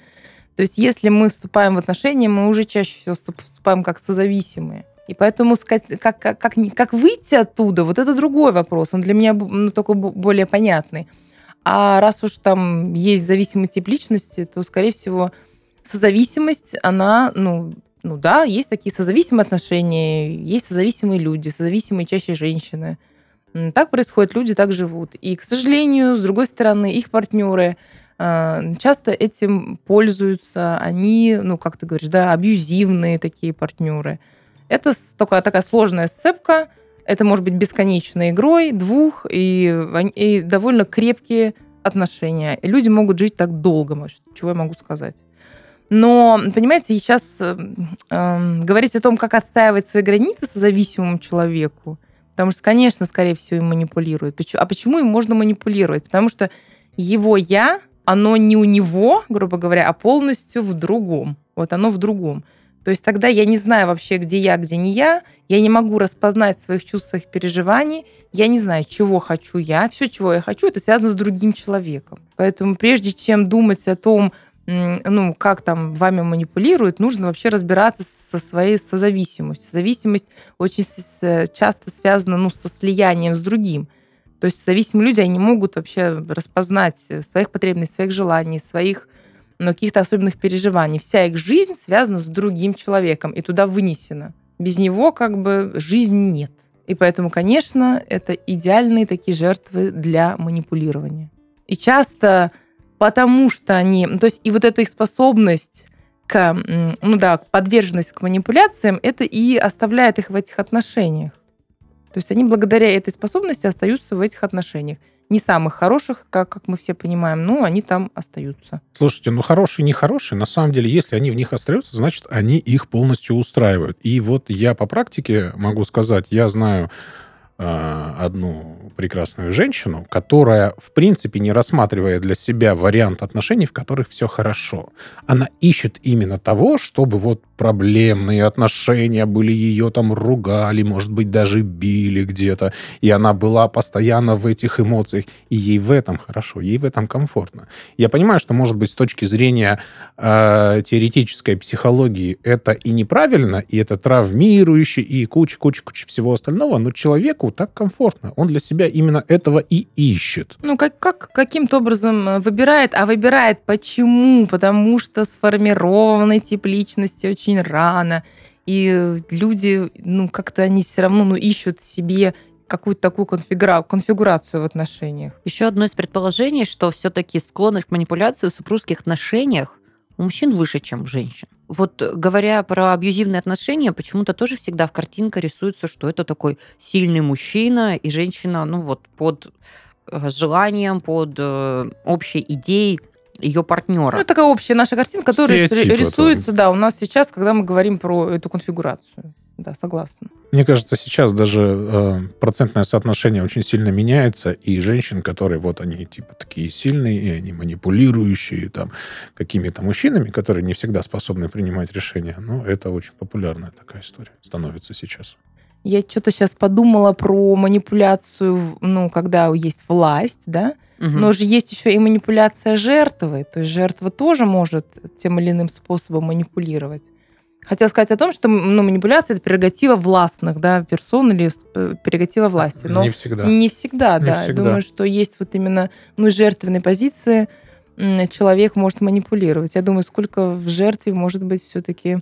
То есть если мы вступаем в отношения, мы уже чаще всего вступ- вступаем как созависимые. И поэтому как, как, как, как выйти оттуда, вот это другой вопрос. Он для меня ну, только более понятный. А раз уж там есть зависимый тип личности, то, скорее всего, созависимость, она, ну, ну да, есть такие созависимые отношения, есть созависимые люди, созависимые чаще женщины. Так происходит, люди так живут. И, к сожалению, с другой стороны, их партнеры э, часто этим пользуются. Они, ну, как ты говоришь, да, абьюзивные такие партнеры. Это такая, такая сложная сцепка. Это может быть бесконечной игрой двух и, и довольно крепкие отношения. И люди могут жить так долго, чего я могу сказать. Но, понимаете, сейчас э, э, говорить о том, как отстаивать свои границы с зависимым человеку, потому что, конечно, скорее всего, им манипулируют. А почему им можно манипулировать? Потому что его «я», оно не у него, грубо говоря, а полностью в другом. Вот оно в другом. То есть тогда я не знаю вообще, где я, где не я, я не могу распознать своих чувств, своих переживаний, я не знаю, чего хочу я. Все, чего я хочу, это связано с другим человеком. Поэтому прежде чем думать о том, ну, как там вами манипулируют, нужно вообще разбираться со своей созависимостью. Зависимость очень часто связана ну, со слиянием с другим. То есть зависимые люди, они могут вообще распознать своих потребностей, своих желаний, своих ну, каких-то особенных переживаний. Вся их жизнь связана с другим человеком и туда вынесена. Без него как бы жизни нет. И поэтому, конечно, это идеальные такие жертвы для манипулирования. И часто потому что они... То есть и вот эта их способность к, ну да, подверженность к манипуляциям, это и оставляет их в этих отношениях. То есть они благодаря этой способности остаются в этих отношениях. Не самых хороших, как, как мы все понимаем, но они там остаются. Слушайте, ну хорошие, не хорошие, на самом деле, если они в них остаются, значит, они их полностью устраивают. И вот я по практике могу сказать, я знаю Э, одну прекрасную женщину, которая, в принципе, не рассматривая для себя вариант отношений, в которых все хорошо. Она ищет именно того, чтобы вот проблемные отношения были, ее там ругали, может быть, даже били где-то, и она была постоянно в этих эмоциях, и ей в этом хорошо, ей в этом комфортно. Я понимаю, что, может быть, с точки зрения э, теоретической психологии это и неправильно, и это травмирующе, и куча-куча-куча всего остального, но человеку так комфортно. Он для себя именно этого и ищет. Ну, как, как каким-то образом э, выбирает, а выбирает почему? Потому что сформированный тип личности очень очень рано, и люди, ну, как-то они все равно, ну, ищут себе какую-то такую конфигура... конфигурацию в отношениях. Еще одно из предположений, что все-таки склонность к манипуляции в супружеских отношениях у мужчин выше, чем у женщин. Вот говоря про абьюзивные отношения, почему-то тоже всегда в картинка рисуется, что это такой сильный мужчина и женщина, ну вот под э, желанием, под э, общей идеей ее партнера. Ну, такая общая наша картинка, которая Стереотипы рисуется, да, у нас сейчас, когда мы говорим про эту конфигурацию. Да, согласна. Мне кажется, сейчас даже э, процентное соотношение очень сильно меняется, и женщин, которые вот они типа такие сильные, и они манипулирующие там какими-то мужчинами, которые не всегда способны принимать решения, ну, это очень популярная такая история становится сейчас. Я что-то сейчас подумала про манипуляцию, ну, когда есть власть, да, Угу. Но же есть еще и манипуляция жертвы. То есть жертва тоже может тем или иным способом манипулировать. Хотела сказать о том, что ну, манипуляция это прерогатива властных да, персон или э, прерогатива власти. Но не всегда. Не всегда, не да. Всегда. Я думаю, что есть вот именно ну, жертвенной позиции человек может манипулировать. Я думаю, сколько в жертве может быть все-таки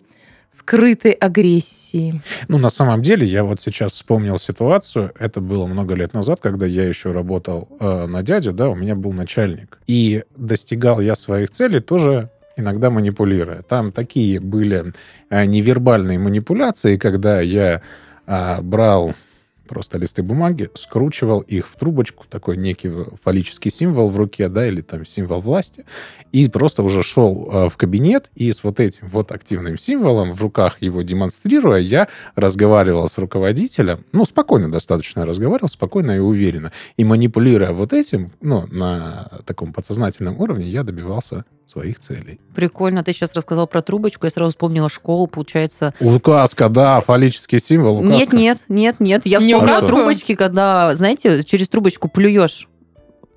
скрытой агрессии. Ну, на самом деле, я вот сейчас вспомнил ситуацию. Это было много лет назад, когда я еще работал э, на дядю, да, у меня был начальник. И достигал я своих целей тоже иногда манипулируя. Там такие были э, невербальные манипуляции, когда я э, брал просто листы бумаги, скручивал их в трубочку, такой некий фаллический символ в руке, да, или там символ власти, и просто уже шел э, в кабинет, и с вот этим вот активным символом в руках его демонстрируя, я разговаривал с руководителем, ну, спокойно достаточно разговаривал, спокойно и уверенно. И манипулируя вот этим, ну, на таком подсознательном уровне, я добивался своих целей. Прикольно. Ты сейчас рассказал про трубочку, я сразу вспомнила школу, получается... Указка, да, фаллический символ, указка. Нет, нет, нет, нет. Я не вспомнила трубочки, когда, знаете, через трубочку плюешь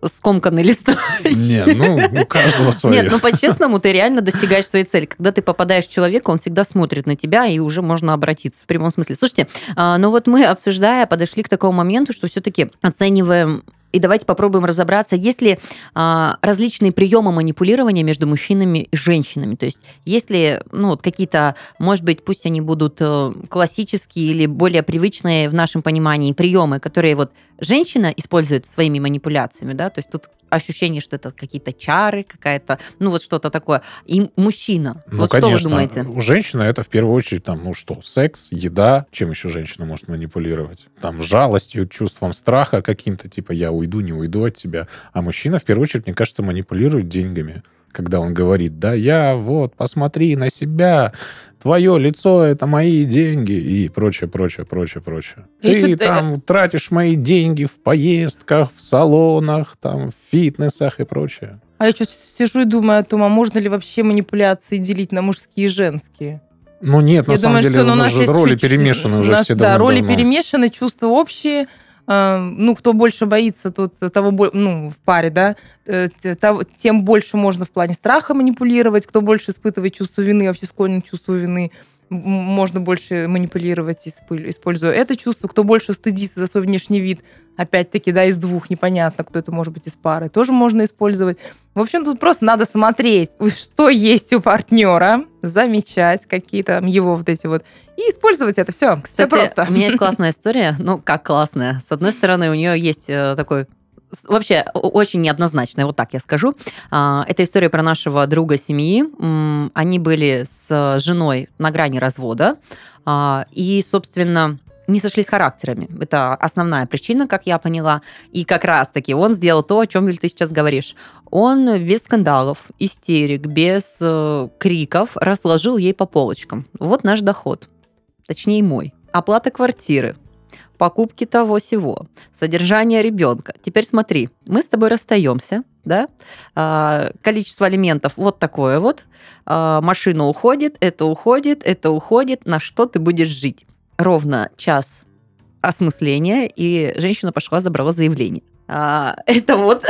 скомканный лист. Не, ну, у каждого свое. Нет, ну, по-честному, ты реально достигаешь своей цели. Когда ты попадаешь в человека, он всегда смотрит на тебя, и уже можно обратиться в прямом смысле. Слушайте, а, ну вот мы, обсуждая, подошли к такому моменту, что все-таки оцениваем и давайте попробуем разобраться, есть ли а, различные приемы манипулирования между мужчинами и женщинами. То есть есть ли ну, вот какие-то, может быть, пусть они будут э, классические или более привычные в нашем понимании приемы, которые вот женщина использует своими манипуляциями, да, то есть тут ощущение, что это какие-то чары, какая-то, ну вот что-то такое. И мужчина. Ну, вот конечно, что вы думаете? у женщины это в первую очередь, там, ну что, секс, еда, чем еще женщина может манипулировать? Там, жалостью, чувством страха каким-то, типа, я уйду, не уйду от тебя. А мужчина, в первую очередь, мне кажется, манипулирует деньгами когда он говорит, да я вот, посмотри на себя, твое лицо это мои деньги и прочее, прочее, прочее, прочее. Ты чё-то- там тратишь мои деньги в поездках, в салонах, там, в фитнесах и прочее. А я что сижу и думаю о том, а можно ли вообще манипуляции делить на мужские и женские? Ну нет, на я самом думаю, деле что ну, у у нас нас же роли чуть-чуть- перемешаны уже нас, все Да, роли давно. перемешаны, чувства общие. А, Ну, кто больше боится, тот того ну, в паре, да, э, тем больше можно в плане страха манипулировать. Кто больше испытывает чувство вины, вообще склонен к чувству вины, можно больше манипулировать, используя это чувство. Кто больше стыдится за свой внешний вид, опять-таки, да, из двух, непонятно, кто это может быть из пары, тоже можно использовать. В общем, тут просто надо смотреть, что есть у партнера, замечать какие-то там его вот эти вот, и использовать это все. Кстати, все просто. у меня есть *laughs* классная история. Ну, как классная? С одной стороны, у нее есть э, такой вообще очень неоднозначная, вот так я скажу. А, Это история про нашего друга семьи. Они были с женой на грани развода. А, И, собственно, не сошлись характерами. Это основная причина, как я поняла. И как раз-таки он сделал то, о чем ты сейчас говоришь. Он без скандалов, истерик, без э, криков разложил ей по полочкам. Вот наш доход. Точнее, мой. Оплата квартиры, покупки того сего, содержание ребенка. Теперь смотри, мы с тобой расстаемся, да? А, количество алиментов вот такое вот. А, машина уходит, это уходит, это уходит. На что ты будешь жить? Ровно час осмысления, и женщина пошла, забрала заявление. А, это вот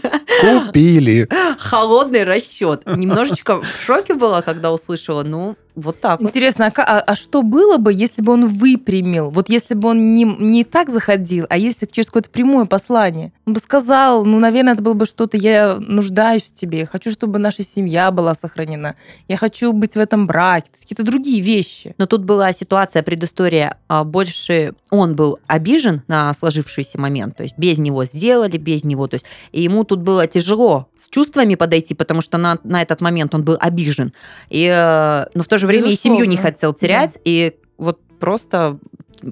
*laughs* Купили. холодный расчет. Немножечко в шоке была, когда услышала. Ну, вот так вот. Интересно, а, ка- а- а что было бы, если бы он выпрямил? Вот если бы он не, не так заходил, а если через какое-то прямое послание? Он бы сказал, ну, наверное, это было бы что-то, я нуждаюсь в тебе, хочу, чтобы наша семья была сохранена, я хочу быть в этом браке, какие-то другие вещи. Но тут была ситуация, предыстория, а, больше он был обижен на сложившийся момент, то есть без него сделали, без него, то есть и ему тут было тяжело с чувствами подойти, потому что на, на этот момент он был обижен, и, э, но в то же время и семью не Безусловно. хотел терять, и вот просто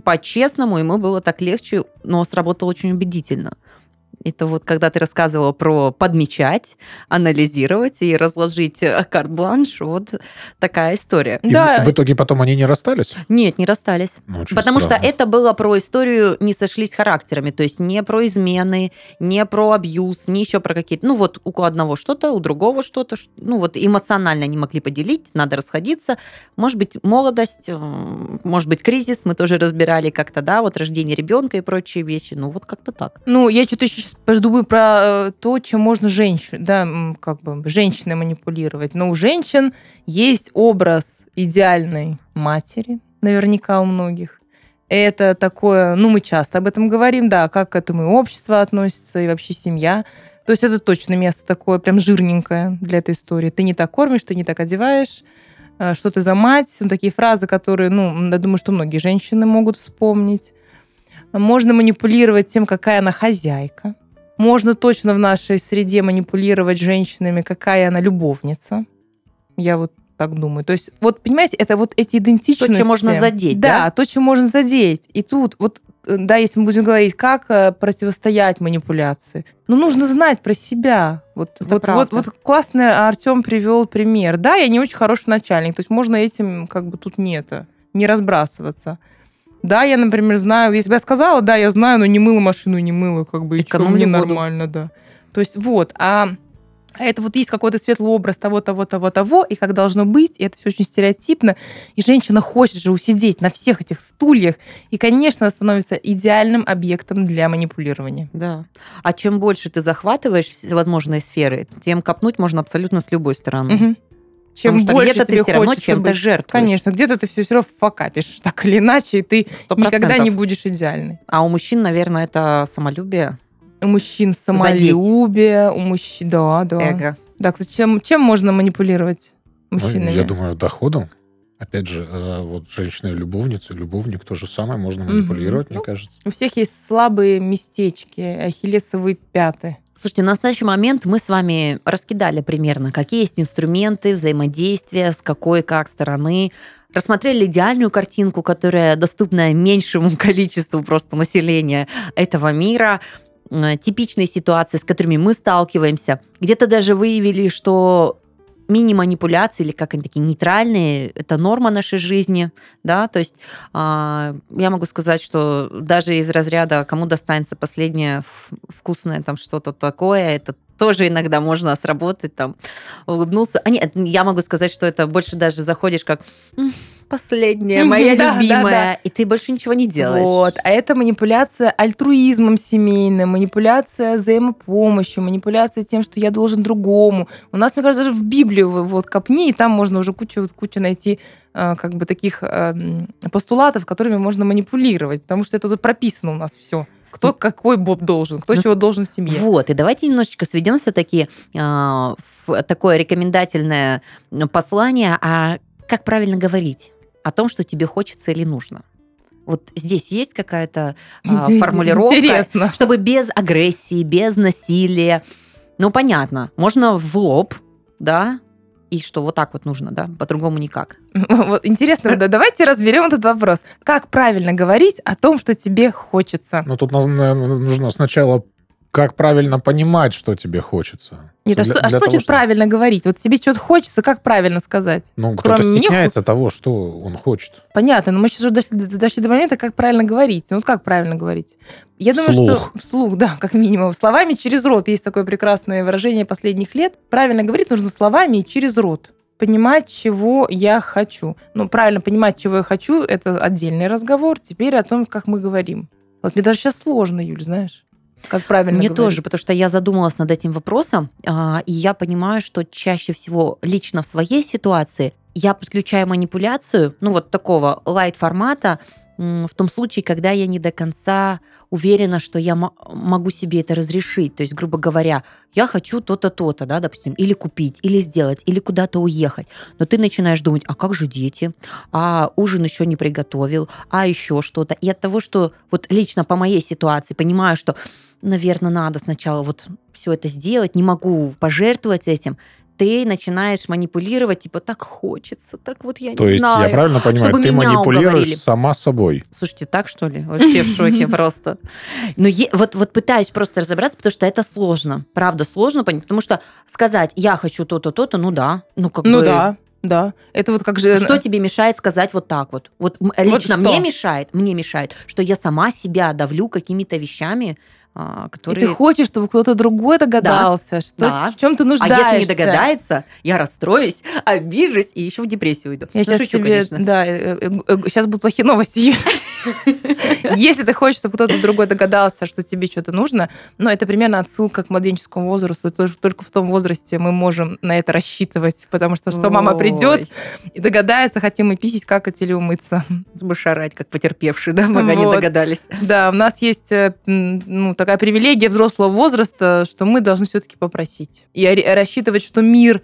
по-честному ему было так легче, но сработало очень убедительно. Это вот когда ты рассказывала про подмечать, анализировать и разложить э, карт-бланш, вот такая история. И Да. в, в итоге потом они не расстались? Нет, не расстались. Ну, очень Потому странно. что это было про историю не сошлись характерами, то есть не про измены, не про абьюз, не еще про какие-то... Ну вот у одного что-то, у другого что-то, ну вот эмоционально не могли поделить, надо расходиться. Может быть, молодость, э, может быть, кризис, мы тоже разбирали как-то, да, вот рождение ребенка и прочие вещи, ну вот как-то так. Ну, я что-то еще сейчас подумаю про э, то, чем можно женщин, да, как бы женщиной манипулировать. Но у женщин есть образ идеальной матери, наверняка у многих. Это такое, ну, мы часто об этом говорим, да, как к этому и общество относится, и вообще семья. То есть это точно место такое прям жирненькое для этой истории. Ты не так кормишь, ты не так одеваешь, э, что ты за мать. Ну, такие фразы, которые, ну, я думаю, что многие женщины могут вспомнить. Можно манипулировать тем, какая она хозяйка. Можно точно в нашей среде манипулировать женщинами, какая она любовница. Я вот так думаю. То есть, вот, понимаете, это вот эти идентичности. чем можно задеть, Да, да? то, чем можно задеть. И тут, вот, э, да, если мы будем говорить, как э, противостоять манипуляции, ну, нужно знать про себя. Вот, Это вот, правда. вот, вот классно Артем привел пример. Да, я не очень хороший начальник, то есть можно этим, как бы, тут не это, не разбрасываться. Да, я, например, знаю, если бы я сказала, да, я знаю, но не мыла машину, не мыла, как бы, и чё, Экономлю мне воду. нормально, да. То есть вот, а а это вот есть какой-то светлый образ того, того, того, того, и как должно быть, и это все очень стереотипно. И женщина хочет же усидеть на всех этих стульях, и, конечно, становится идеальным объектом для манипулирования. Да. А чем больше ты захватываешь всевозможные сферы, тем копнуть можно абсолютно с любой стороны. Мгм. Чем Потому что больше где-то ты все равно чем-то быть. жертвуешь. Конечно, где-то ты все равно факапишь, *laughs* так или иначе, и ты Сто никогда не будешь идеальной. А у мужчин, наверное, это самолюбие, У мужчин самолюбие, у мужчин... Да, да. эго. Да, кстати, чем, чем можно манипулировать Ну, мужчинами? Я думаю, доходом. Опять же, э, вот женщина-любовница, любовник, то же самое, можно манипулировать, Мгм. мне Ну, кажется. У всех есть слабые местечки, ахиллесовые пяты. Слушайте, на настоящий момент мы с вами раскидали примерно, какие есть инструменты взаимодействия, с какой как стороны. Рассмотрели идеальную картинку, которая доступна меньшему *laughs* количеству просто населения этого мира, э, типичные ситуации, с которыми мы сталкиваемся. Где-то даже выявили, что мини-манипуляции, или как они такие, нейтральные, это норма нашей жизни, да, то есть а, я могу сказать, что даже из разряда, кому достанется последнее вкусное там что-то такое, это тоже иногда можно сработать, там, улыбнулся. А нет, я могу сказать, что это больше даже заходишь как «М, последняя, моя любимая, и ты больше ничего не делаешь. Вот. А это манипуляция альтруизмом семейным, манипуляция взаимопомощью, манипуляция тем, что я должен другому. У нас, мне кажется, даже в Библию вот копни, и там можно уже кучу, кучу найти э, как бы таких э, м, постулатов, которыми можно манипулировать, потому что это тут прописано у нас все. Кто какой Боб должен, кто Ну, чего должен в семье. Вот, и давайте немножечко сведем все-таки в такое рекомендательное послание, а как правильно говорить о том, что тебе хочется или нужно. Вот здесь есть какая-то а, формулировка, Интересно. чтобы без агрессии, без насилия. Ну, понятно, можно в лоб, да, и что вот так вот нужно, да, по-другому никак. *laughs* Вот интересно, да, давайте разберем этот вопрос. Как правильно говорить о том, что тебе хочется? Но тут на- на- нужно сначала как правильно понимать, что тебе хочется. Нет, а Для- что, а для что того, значит чтобы- правильно говорить? Вот тебе что-то хочется, как правильно сказать? Ну, кто-то кроме стесняется того, что он хочет. Понятно, но мы сейчас уже дошли, до- дошли до момента, как правильно говорить. Ну, вот как правильно говорить? Я думаю, Вслух. что вслух, да, как минимум. Словами через рот. Есть такое прекрасное выражение последних лет. Правильно говорить нужно словами и через рот. Понимать, чего я хочу. Ну, правильно понимать, чего я хочу, это отдельный разговор. Теперь о том, как мы говорим. Вот мне даже сейчас сложно, Юль, знаешь, как правильно Мне говорить. тоже, потому что я задумалась над этим вопросом, а, и я понимаю, что чаще всего лично в своей ситуации я подключаю манипуляцию, ну вот такого лайт-формата, м, в том случае, когда я не до конца уверена, что я мо- могу себе это разрешить. То есть, грубо говоря, я хочу то-то, то-то, да, допустим, или купить, или сделать, или куда-то уехать. Но ты начинаешь думать, а как же дети? А ужин еще не приготовил, а еще что-то. И от того, что вот лично по моей ситуации понимаю, что наверное, надо сначала вот все это сделать, не могу пожертвовать этим, ты начинаешь манипулировать, типа, так хочется, так вот я То не есть, знаю. я правильно понимаю, чтобы ты меня манипулируешь уговорили. сама собой. Слушайте, так что ли? Вообще в шоке *laughs* просто. Но е- вот, вот пытаюсь просто разобраться, потому что это сложно. Правда, сложно, пон- потому что сказать, я хочу то-то, то-то, ну да. Ну, как Ну бы, да, да. Это вот как же... Что тебе мешает сказать вот так вот? Вот лично что? мне мешает, мне мешает, что я сама себя давлю какими-то вещами, а, И которые... ты хочешь, чтобы кто-то другой догадался, что Да. в чем ты А нуждаешься. если не догадается, я расстроюсь, *laughs* обижусь и еще в депрессию уйду. Я Ну, сейчас шучу, тебе, конечно. да, сейчас будут плохие новости. *laughs* Если ты хочешь, чтобы кто-то другой догадался, что тебе что-то нужно, но это примерно отсылка к младенческому возрасту. Только в том возрасте мы можем на это рассчитывать, потому что что мама придет и догадается, хотим мы писить, какать или умыться. Будешь орать, как потерпевший, да, пока не догадались. Да, у нас есть э, ну, такая привилегия взрослого возраста, что мы должны все-таки попросить. И рассчитывать, что мир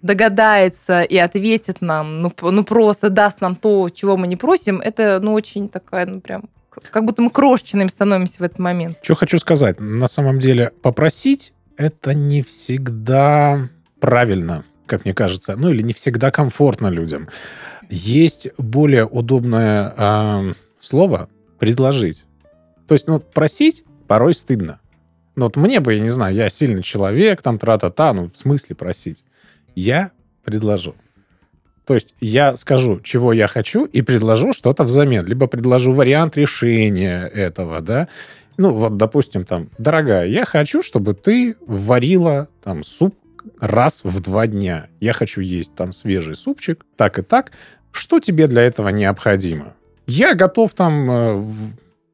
догадается и ответит нам, ну, ну просто даст нам то, чего мы не просим, это ну очень такая, ну прям, как будто мы крошечными становимся в этот момент. Что хочу сказать. На самом деле, попросить это не всегда правильно, как мне кажется. Ну, или не всегда комфортно людям. Есть более удобное а, слово предложить. То есть, ну, просить порой стыдно. Ну, вот мне бы, я не знаю, я сильный человек, там, тра-та-та, ну, в смысле просить? Я предложу. То есть я скажу, чего я хочу, и предложу что-то взамен. Либо предложу вариант решения этого, да. Ну, вот, допустим, там, дорогая, я хочу, чтобы ты варила там суп раз в два дня. Я хочу есть там свежий супчик, так и так. Что тебе для этого необходимо? Я готов там э,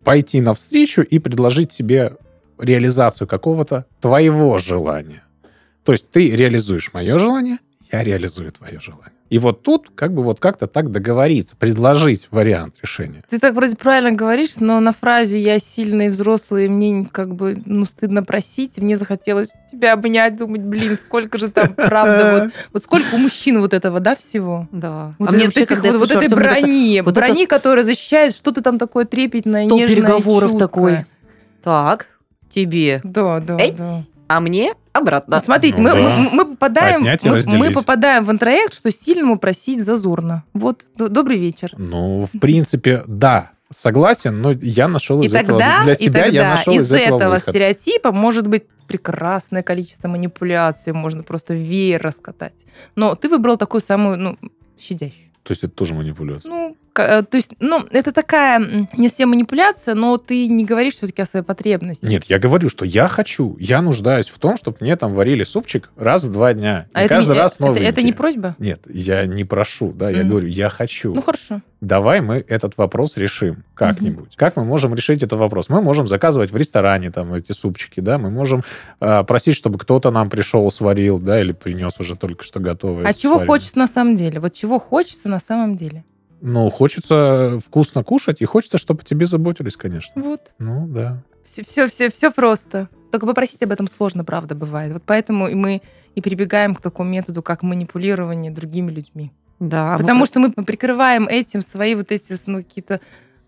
пойти навстречу и предложить тебе реализацию какого-то твоего желания. То есть ты реализуешь мое желание, я реализую твое желание. И вот тут как бы вот как-то так договориться, предложить вариант решения. Ты так вроде правильно говоришь, но на фразе «я сильный взрослый, мне как бы ну, стыдно просить», мне захотелось тебя обнять, думать, блин, сколько же там правда, вот, *laughs* вот сколько у мужчин вот этого, да, всего? Да. Вот, а мне вообще, когда вот, вот этой брони, это брони, которая защищает что-то там такое трепетное, нежное, переговоров такой. Так, тебе. Да, да, Эть, да. а мне обратно. Ну, смотрите, Ну мы, да. мы, мы попадаем, Отнять и мы, мы попадаем в интроект, что сильному просить зазорно. Вот, д- добрый вечер. Ну, в принципе, да, согласен, но я нашел И из этого тогда, для и себя я тогда нашел из, из этого этого выход. стереотипа может быть прекрасное количество манипуляций, можно просто веер раскатать. Но ты выбрал такую самую, ну, щадящую. То есть это тоже манипуляция. Ну, то есть, ну, это такая не совсем манипуляция, но ты не говоришь все-таки о своей потребности. Нет, я говорю, что я хочу, я нуждаюсь в том, чтобы мне там варили супчик раз в два дня. а И это, каждый не, раз это, новый. это не просьба? Нет, я не прошу, да, я Мгм. говорю, я хочу. Ну, хорошо. Давай мы этот вопрос решим как-нибудь. Как мы можем решить этот вопрос? Мы можем заказывать в ресторане там эти супчики, да, мы можем э, просить, чтобы кто-то нам пришел, сварил, да, или принес уже только что готовое. А чего хочется на самом деле? Вот чего хочется на самом деле? Ну, хочется вкусно кушать, и хочется, чтобы тебе заботились, конечно. Вот. Ну, да. Все, все, все, все просто. Только попросить об этом сложно, правда, бывает. Вот поэтому и мы и прибегаем к такому методу, как манипулирование другими людьми. Да, мы Потому как- что мы прикрываем этим свои вот эти ну, какие-то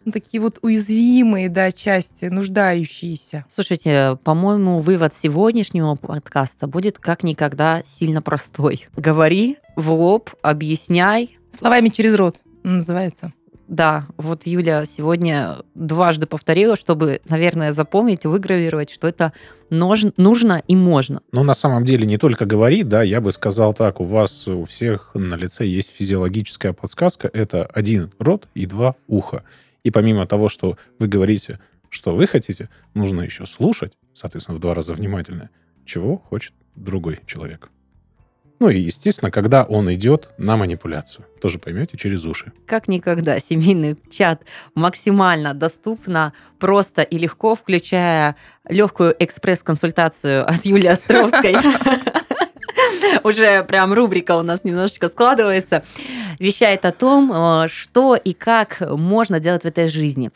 ну, такие вот уязвимые, да, части, нуждающиеся. Слушайте, по-моему, вывод сегодняшнего подкаста будет как никогда сильно простой. Говори в лоб, объясняй. Словами через рот называется. Да, вот Юля сегодня дважды повторила, чтобы, наверное, запомнить, выгравировать, что это нож- нужно и можно. Но на самом деле не только говори, да, я бы сказал так, у вас у всех на лице есть физиологическая подсказка, это один рот и два уха. И помимо того, что вы говорите, что вы хотите, нужно еще слушать, соответственно, в два раза внимательно, чего хочет другой человек. Ну и, естественно, когда он идет на манипуляцию, тоже поймете через уши. Как никогда семейный чат максимально доступно, просто и легко, включая легкую экспресс-консультацию от Юлии Островской. *laughs* Уже прям рубрика у нас немножечко складывается. Вещает о том, э, что и как можно делать в этой жизни.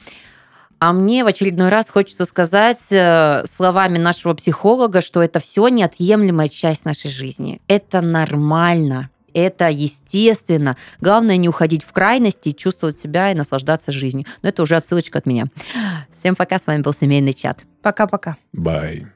А мне в очередной раз хочется сказать э, словами нашего психолога, что это все неотъемлемая часть нашей жизни. Это нормально, это естественно. Главное не уходить в крайности, чувствовать себя и наслаждаться жизнью. Но это уже отсылочка от меня. Всем пока, с вами был Семейный чат. Пока-пока. Бай.